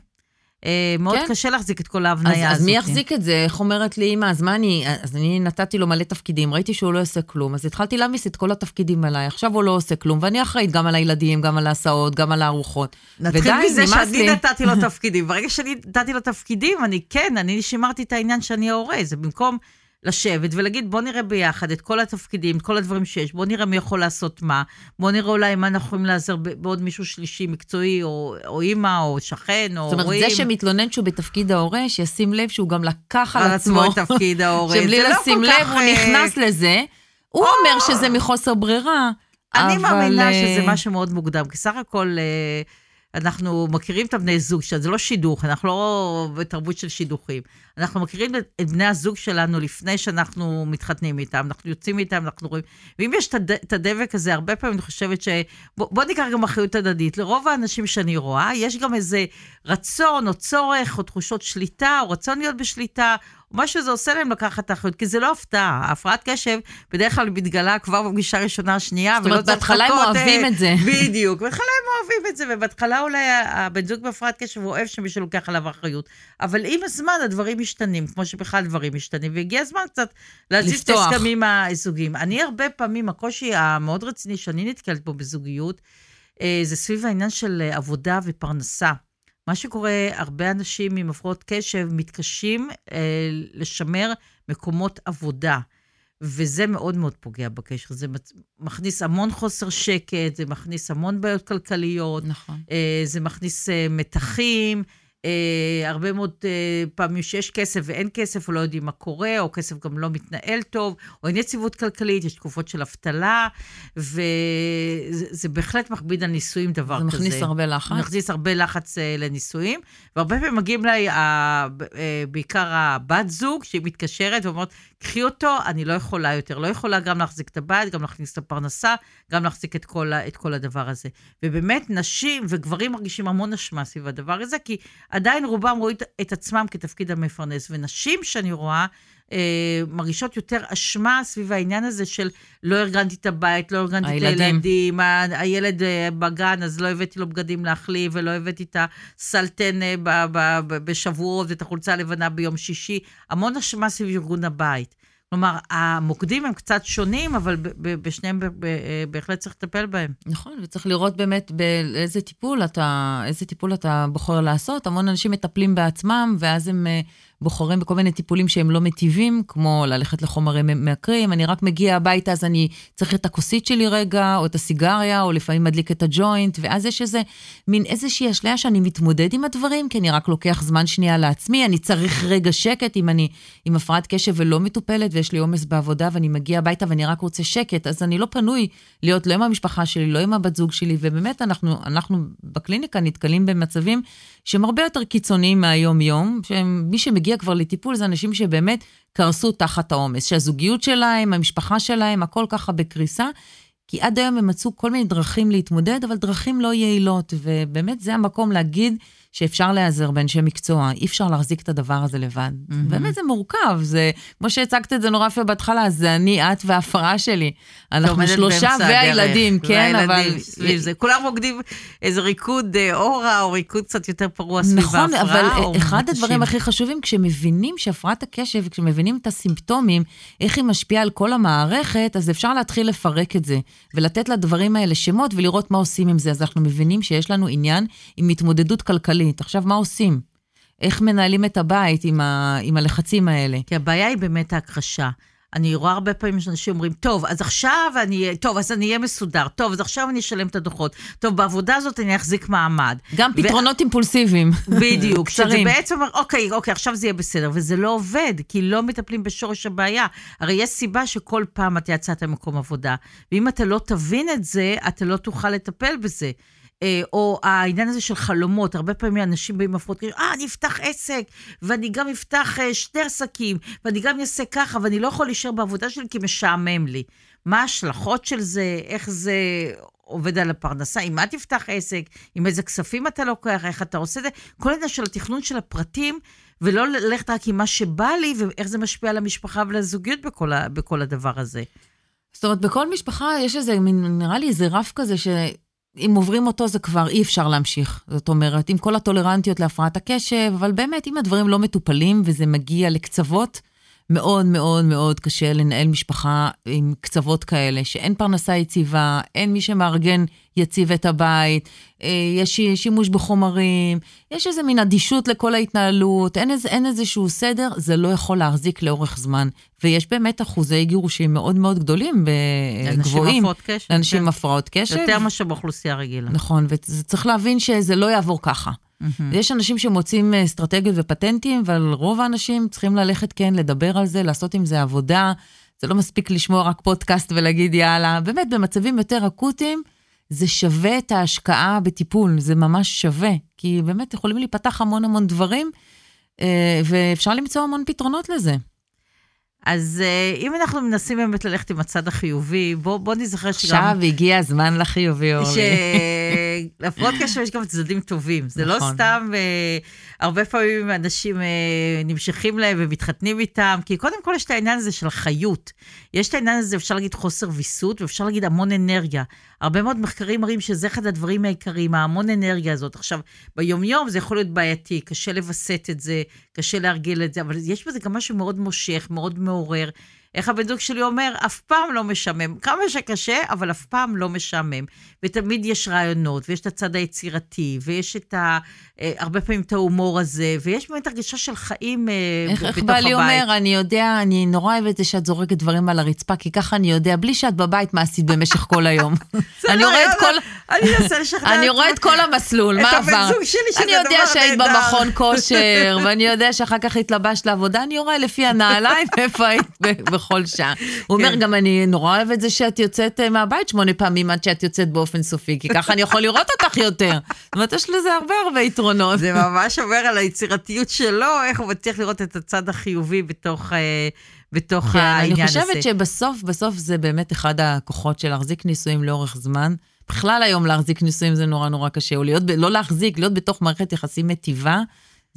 B: אה, מאוד כן. קשה להחזיק את כל ההבניה הזאת.
A: אז מי יחזיק את זה? איך אומרת לי אמא, אז מה אני... אז אני נתתי לו מלא תפקידים, ראיתי שהוא לא עושה כלום, אז התחלתי להעמיס את כל התפקידים עליי. עכשיו הוא לא עושה כלום, ואני אחראית גם על הילדים, גם על ההסעות, גם על הארוחות.
B: נתחיל מזה שאני נתתי לו תפקידים. ברגע שאני נתתי לו תפקידים, אני כן, אני שימרתי את העניין שאני ההורה. זה במקום לשבת ולהגיד, בוא נראה ביחד את כל התפקידים, את כל הדברים שיש, בוא נראה מי יכול לעשות מה, בוא נראה אולי אם אנחנו יכולים לעזר בעוד מישהו שלישי, מקצועי, או, או אימא, או שכן, או
A: הורים. זאת אומרת, זה שמתלונן שהוא בתפקיד ההורה, שישים לב שהוא גם לקח על עצמו
B: את תפקיד ההורה.
A: שבלי לא לשים לב, כך... הוא אה, נכנס לזה. הוא או... אומר שזה מחוסר ברירה.
B: אני אבל... מאמינה שזה אה, משהו מאוד מוקדם, כי סך הכל... Uh, אנחנו מכירים את הבני זוג שלנו, זה לא שידוך, אנחנו לא בתרבות של שידוכים. אנחנו מכירים את בני הזוג שלנו לפני שאנחנו מתחתנים איתם, אנחנו יוצאים איתם, אנחנו רואים... ואם יש את הדבק הזה, הרבה פעמים אני חושבת ש... בוא, ניקח גם אחריות הדדית. לרוב האנשים שאני רואה, יש גם איזה רצון או צורך או תחושות שליטה, או רצון להיות בשליטה, מה שזה עושה להם לקחת את האחריות, כי זה לא הפתעה. הפרעת קשב בדרך כלל מתגלה כבר בפגישה הראשונה, השנייה,
A: ולא צריך לחכות... זאת אומרת, בהתחלה הם אוהבים את זה.
B: בדיוק, בהתחלה הם אוהבים את זה, ובהתחלה אולי הבן זוג בהפרעת קשב אוהב שמישהו לוקח עליו אחריות. אבל עם הזמן הדברים משתנים, כמו שבכלל דברים משתנים, והגיע הזמן קצת להזיז את ההסכמים הזוגיים. אני הרבה פעמים, הקושי המאוד רציני שאני נתקלת בו בזוגיות, אה, זה סביב העניין של עבודה ופרנסה. מה שקורה, הרבה אנשים עם הפרעות קשב מתקשים אה, לשמר מקומות עבודה, וזה מאוד מאוד פוגע בקשר. זה מכניס המון חוסר שקט, זה מכניס המון בעיות כלכליות,
A: נכון.
B: אה, זה מכניס אה, מתחים. אה, הרבה מאוד אה, פעמים שיש כסף ואין כסף, או לא יודעים מה קורה, או כסף גם לא מתנהל טוב, או אין יציבות כלכלית, יש תקופות של אבטלה, וזה בהחלט מכביד על נישואים, דבר
A: זה כזה. זה מכניס הרבה לחץ.
B: מכניס הרבה לחץ אה, לנישואים, והרבה פעמים מגיעים אליי, אה, בעיקר הבת זוג, שהיא מתקשרת ואומרת, קחי אותו, אני לא יכולה יותר. לא יכולה גם להחזיק את הבית, גם להכניס את הפרנסה, גם להחזיק את כל, את כל הדבר הזה. ובאמת, נשים וגברים מרגישים המון אשמה סביב הדבר הזה, כי עדיין רובם רואים את עצמם כתפקיד המפרנס. ונשים שאני רואה, אה, מרגישות יותר אשמה סביב העניין הזה של לא ארגנתי את הבית, לא ארגנתי את הילדים, ה- הילד אה, בגן, אז לא הבאתי לו בגדים להחליף, ולא הבאתי את הסלטן אה, ב- ב- ב- בשבועות ואת החולצה הלבנה ביום שישי. המון אשמה סביב ארגון הבית. כלומר, המוקדים הם קצת שונים, אבל בשניהם בהחלט צריך לטפל בהם.
A: נכון, וצריך לראות באמת באיזה טיפול אתה, איזה טיפול אתה בוחר לעשות. המון אנשים מטפלים בעצמם, ואז הם בוחרים בכל מיני טיפולים שהם לא מטיבים, כמו ללכת לחומרים מעקרים, אני רק מגיע הביתה אז אני צריך את הכוסית שלי רגע, או את הסיגריה, או לפעמים מדליק את הג'וינט, ואז יש איזה מין איזושהי אשליה שאני מתמודד עם הדברים, כי אני רק לוקח זמן שנייה לעצמי, אני צריך רגע שקט אם אני עם הפרעת קשב ולא מטופלת, ויש לי עומס בעבודה ואני מגיע הביתה ואני רק רוצה שקט, אז אני לא פנוי להיות לא עם המשפחה שלי, לא עם הבת זוג שלי, ובאמת אנחנו, אנחנו בקליניקה נתקלים במצבים שהם הרבה יותר קיצוניים מהיום-יום, שמי שמגיע כבר לטיפול זה אנשים שבאמת קרסו תחת העומס, שהזוגיות שלהם, המשפחה שלהם, הכל ככה בקריסה. כי עד היום הם מצאו כל מיני דרכים להתמודד, אבל דרכים לא יעילות, ובאמת זה המקום להגיד שאפשר להיעזר באנשי מקצוע, אי אפשר להחזיק את הדבר הזה לבד. Mm-hmm. באמת זה מורכב, זה, כמו שהצגת את זה נורא יפה בהתחלה, זה אני, את וההפרה שלי. אנחנו שלושה והילדים, כן,
B: אבל... סביב זה. כולם רוקדים איזה ריקוד אה, אורה, או ריקוד קצת יותר פרוע סביב נכון, ההפרעה,
A: נכון, אבל אחד מתשים. הדברים הכי חשובים, כשמבינים שהפרעת הקשב, כשמבינים את הסימפטומים, איך היא משפיעה על כל המערכת, אז אפשר להתחיל לפרק את זה, ולתת לדברים האלה שמות, ולראות מה עושים עם זה. אז אנחנו מבינים שיש לנו עניין עם התמודדות כלכלית. כלכלית. עכשיו, מה עושים? איך מנהלים את הבית עם, ה, עם הלחצים האלה?
B: כי הבעיה היא באמת ההכחשה. אני רואה הרבה פעמים שאנשים אומרים, טוב, אז עכשיו אני, טוב, אז אני אהיה מסודר, טוב, אז עכשיו אני אשלם את הדוחות, טוב, בעבודה הזאת אני אחזיק מעמד.
A: גם פתרונות ו... אימפולסיביים.
B: בדיוק, שזה בעצם אומר, אוקיי, אוקיי, עכשיו זה יהיה בסדר, וזה לא עובד, כי לא מטפלים בשורש הבעיה. הרי יש סיבה שכל פעם אתה יצאת ממקום עבודה, ואם אתה לא תבין את זה, אתה לא תוכל לטפל בזה. אה, או העניין הזה של חלומות, הרבה פעמים אנשים באים הפרעות אה, אני אפתח עסק, ואני גם אפתח אה, שני עסקים, ואני גם אעשה ככה, ואני לא יכול להישאר בעבודה שלי כי משעמם לי. מה ההשלכות של זה, איך זה עובד על הפרנסה, אם מה תפתח עסק, עם איזה כספים אתה לוקח, איך אתה עושה את זה, כל העניין של התכנון של הפרטים, ולא ללכת רק עם מה שבא לי, ואיך זה משפיע על המשפחה ועל הזוגיות בכל, בכל הדבר הזה.
A: זאת אומרת, בכל משפחה יש איזה, נראה לי איזה רף כזה, ש... אם עוברים אותו זה כבר אי אפשר להמשיך. זאת אומרת, עם כל הטולרנטיות להפרעת הקשב, אבל באמת, אם הדברים לא מטופלים וזה מגיע לקצוות, מאוד מאוד מאוד קשה לנהל משפחה עם קצוות כאלה, שאין פרנסה יציבה, אין מי שמארגן יציב את הבית, אה, יש שימוש בחומרים, יש איזה מין אדישות לכל ההתנהלות, אין, איזה, אין איזשהו סדר, זה לא יכול להחזיק לאורך זמן. ויש באמת אחוזי גירושים מאוד מאוד גדולים, גבוהים.
B: הפרעות קשב.
A: לאנשים עם כן. הפרעות קשב.
B: יותר מאשר באוכלוסייה רגילה.
A: נכון, וצריך להבין שזה לא יעבור ככה. Mm-hmm. יש אנשים שמוצאים אה, אסטרטגיות ופטנטים, אבל רוב האנשים צריכים ללכת, כן, לדבר על זה, לעשות עם זה עבודה. זה לא מספיק לשמוע רק פודקאסט ולהגיד יאללה, באמת, במצבים יותר אקוטיים, זה שווה את ההשקעה בטיפול, זה ממש שווה, כי באמת יכולים להיפתח המון המון דברים, אה, ואפשר למצוא המון פתרונות לזה.
B: אז uh, אם אנחנו מנסים באמת ללכת עם הצד החיובי, בוא, בוא נזכר
A: שגם... עכשיו הגיע הזמן לחיובי, אורלי.
B: שלהפרעות קשר יש גם צדדים טובים. זה לא נכון. לא סתם, uh, הרבה פעמים אנשים uh, נמשכים להם ומתחתנים איתם, כי קודם כל יש את העניין הזה של חיות. יש את העניין הזה, אפשר להגיד חוסר ויסות, ואפשר להגיד המון אנרגיה. הרבה מאוד מחקרים מראים שזה אחד הדברים העיקריים, ההמון אנרגיה הזאת. עכשיו, ביומיום זה יכול להיות בעייתי, קשה לווסת את זה, קשה להרגיל את זה, אבל יש בזה גם משהו מאוד מושך, מאוד מעורר. איך הבן זוג שלי אומר, אף פעם לא משעמם. כמה שקשה, אבל אף פעם לא משעמם. ותמיד יש רעיונות, ויש את הצד היצירתי, ויש את ה... אה, הרבה פעמים את ההומור הזה, ויש באמת הרגשה של חיים אה, איך, בתוך
A: איך הבית. איך בעלי אומר, אני יודע, אני נורא אוהבת את זה שאת זורקת דברים על הרצפה, כי ככה אני יודע, בלי שאת בבית, מה עשית במשך כל היום. אני רואה את כל...
B: אני אנסה לשכנע
A: אני רואה את כל המסלול, מה עבר? את הבן זוג שלי, שזה דבר נהדר. אני יודע שהיית במכון כושר, ואני יודע שאחר כך התלבשת לעבודה, אני רואה לפי הנעליים איפה היית בכל שעה. הוא אומר, כן. גם אני נורא אוהב את זה שאת יוצאת אה, מהבית שמונה פעמים עד שאת יוצאת באופן סופי, כי ככה אני יכול לראות אותך יותר. זאת אומרת, יש לזה הרבה הרבה יתרונות.
B: זה ממש אומר על היצירתיות שלו, איך הוא מצליח לראות את הצד החיובי בתוך... אה, בתוך כן, העניין הזה.
A: אני חושבת הזה. שבסוף, בסוף זה באמת אחד הכוחות של להחזיק נישואים לאורך זמן. בכלל היום להחזיק נישואים זה נורא נורא קשה, או להיות, לא להחזיק, להיות בתוך מערכת יחסים מטיבה.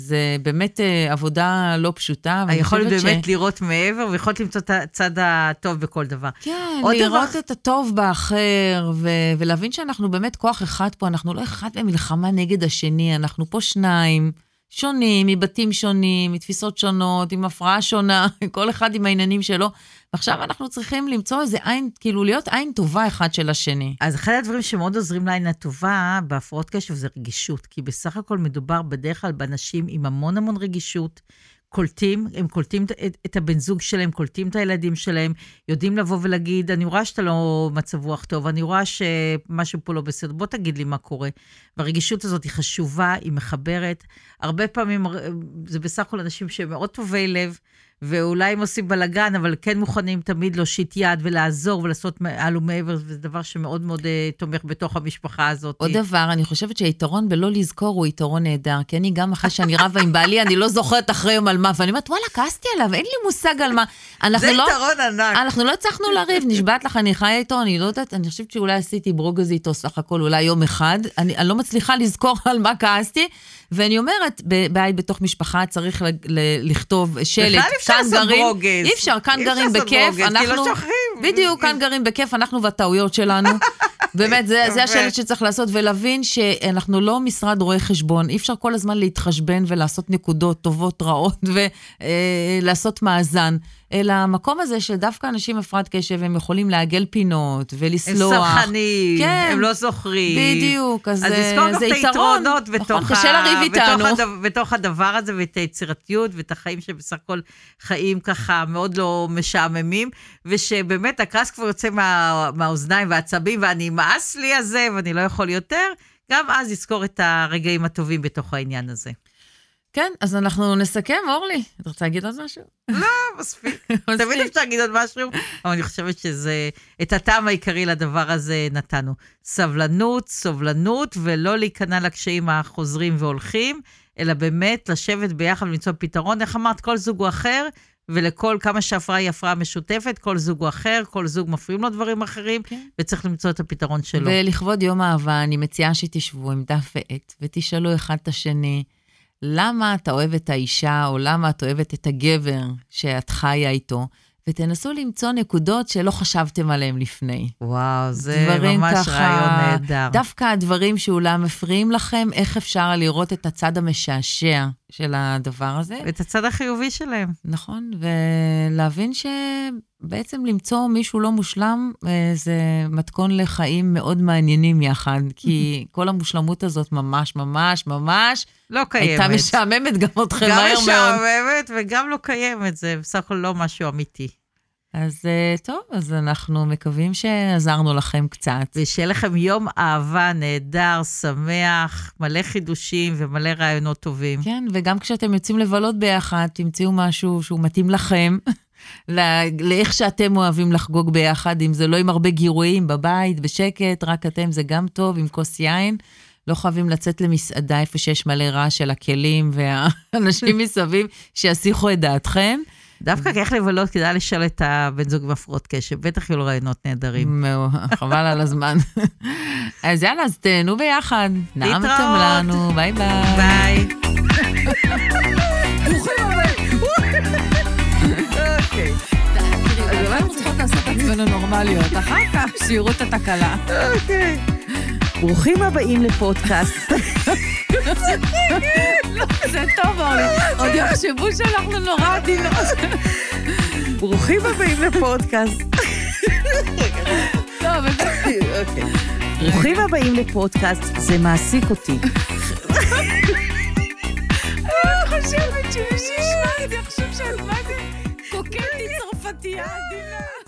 A: זה באמת uh, עבודה לא פשוטה.
B: היכולת באמת ש... לראות מעבר, ויכולת למצוא את הצד הטוב בכל דבר.
A: כן, לראות דבר... את הטוב באחר, ו- ולהבין שאנחנו באמת כוח אחד פה, אנחנו לא אחד במלחמה נגד השני, אנחנו פה שניים. שונים, מבתים שונים, מתפיסות שונות, עם הפרעה שונה, כל אחד עם העניינים שלו. ועכשיו אנחנו צריכים למצוא איזה עין, כאילו להיות עין טובה אחד של השני.
B: אז אחד הדברים שמאוד עוזרים לעין הטובה בהפרעות קשב זה רגישות, כי בסך הכל מדובר בדרך כלל באנשים עם המון המון רגישות, קולטים, הם קולטים את, את הבן זוג שלהם, קולטים את הילדים שלהם, יודעים לבוא ולהגיד, אני רואה שאתה לא מצב רוח טוב, אני רואה שמשהו פה לא בסדר, בוא תגיד לי מה קורה. והרגישות הזאת היא חשובה, היא מחברת. הרבה פעמים זה בסך הכל אנשים שהם מאוד טובי לב, ואולי הם עושים בלאגן, אבל כן מוכנים תמיד להושיט יד ולעזור ולעשות מעל ומעבר, וזה דבר שמאוד מאוד uh, תומך בתוך המשפחה הזאת.
A: עוד דבר, אני חושבת שהיתרון בלא לזכור הוא יתרון נהדר, כי אני גם אחרי שאני רבה עם בעלי, אני לא זוכרת אחרי יום על מה, ואני אומרת, וואלה, כעסתי עליו, אין לי מושג על מה.
B: זה לא, יתרון ענק.
A: אנחנו לא הצלחנו לריב, נשבעת לך, אני חיה איתו, אני לא יודעת, אני חושבת שאולי עשיתי ברוגז איתו סך הכל אולי יום אחד, אני, אני לא מצליחה לזכור על מה כעסתי. ואני אומרת, בבית בתוך משפחה צריך לכתוב שלט,
B: כאן גרים,
A: אי אפשר, כאן גרים בכיף,
B: אנחנו, כי לא שוכרים.
A: בדיוק, כאן גרים בכיף, אנחנו והטעויות שלנו. באמת, זה, זה השלט שצריך לעשות, ולהבין שאנחנו לא משרד רואי חשבון, אי אפשר כל הזמן להתחשבן ולעשות נקודות טובות, רעות, ולעשות אה, מאזן. אלא המקום הזה שדווקא אנשים הפרעת קשב, הם יכולים לעגל פינות ולסלוח.
B: הם סלחנים, כן, הם לא זוכרים.
A: בדיוק, אז, אז
B: לזכור
A: אה,
B: גם את היתרונות נכון, בתוך,
A: לריב איתנו.
B: בתוך, בתוך הדבר הזה, ואת היצירתיות, ואת החיים שבסך הכל חיים ככה מאוד לא משעממים, ושבאמת הכעס כבר יוצא מה, מהאוזניים והעצבים, ואני מאס לי הזה, ואני לא יכול יותר, גם אז לזכור את הרגעים הטובים בתוך העניין הזה.
A: כן, אז אנחנו נסכם, אורלי. את רוצה להגיד עוד משהו?
B: לא, מספיק. תמיד אפשר להגיד עוד משהו, אבל אני חושבת שזה, את הטעם העיקרי לדבר הזה נתנו. סבלנות, סובלנות, ולא להיכנע לקשיים החוזרים והולכים, אלא באמת לשבת ביחד ולמצוא פתרון. איך אמרת, כל זוג הוא אחר, ולכל כמה שהפרעה היא הפרעה משותפת, כל זוג הוא אחר, כל זוג מפריעים לו דברים אחרים, כן. וצריך למצוא את הפתרון שלו.
A: ולכבוד יום האהבה, אני מציעה שתשבו עם דף ועט, ותשאלו אחד את השני. למה אתה אוהב את האישה, או למה את אוהבת את הגבר שאת חיה איתו, ותנסו למצוא נקודות שלא חשבתם עליהן לפני.
B: וואו, זה ממש ככה, רעיון נהדר.
A: דווקא הדברים שאולי מפריעים לכם, איך אפשר לראות את הצד המשעשע של הדבר הזה.
B: את הצד החיובי שלהם.
A: נכון, ולהבין שבעצם למצוא מישהו לא מושלם אה, זה מתכון לחיים מאוד מעניינים יחד, כי כל המושלמות הזאת ממש ממש ממש
B: לא קיימת.
A: הייתה משעממת גם אתכם מהר מאוד.
B: גם משעממת וגם לא קיימת, זה בסך הכל לא משהו אמיתי.
A: אז אה, טוב, אז אנחנו מקווים שעזרנו לכם קצת.
B: ושיהיה לכם יום אהבה נהדר, שמח, מלא חידושים ומלא רעיונות טובים.
A: כן, וגם כשאתם יוצאים לבלות ביחד, תמצאו משהו שהוא מתאים לכם. ל- לאיך שאתם אוהבים לחגוג ביחד, אם זה לא עם הרבה גירויים, בבית, בשקט, רק אתם, זה גם טוב, עם כוס יין. לא חייבים לצאת למסעדה איפה שיש מלא רעש של הכלים והאנשים מסביב, שיסיחו את דעתכם.
B: דווקא כאיך לבלות, כדאי לשאול את הבן זוג עם הפרעות קשב, בטח יהיו לו רעיונות נהדרים.
A: חבל על הזמן. אז יאללה, אז תהנו ביחד. נעמתם. לנו, ביי ביי.
B: ביי.
A: אולי צריכות לעשות עצמנו נורמליות, אחר כך שיראו את התקלה.
B: אוקיי. ברוכים הבאים לפודקאסט.
A: זה טוב, אורלי. עוד יחשבו שאנחנו נורא עדינות.
B: ברוכים הבאים לפודקאסט.
A: טוב,
B: אוקיי. ברוכים הבאים לפודקאסט, זה מעסיק אותי.
A: אני חושבת שמי שישמע את זה יחשוב שאת מה זה קוקטית צרפתייה עדינה.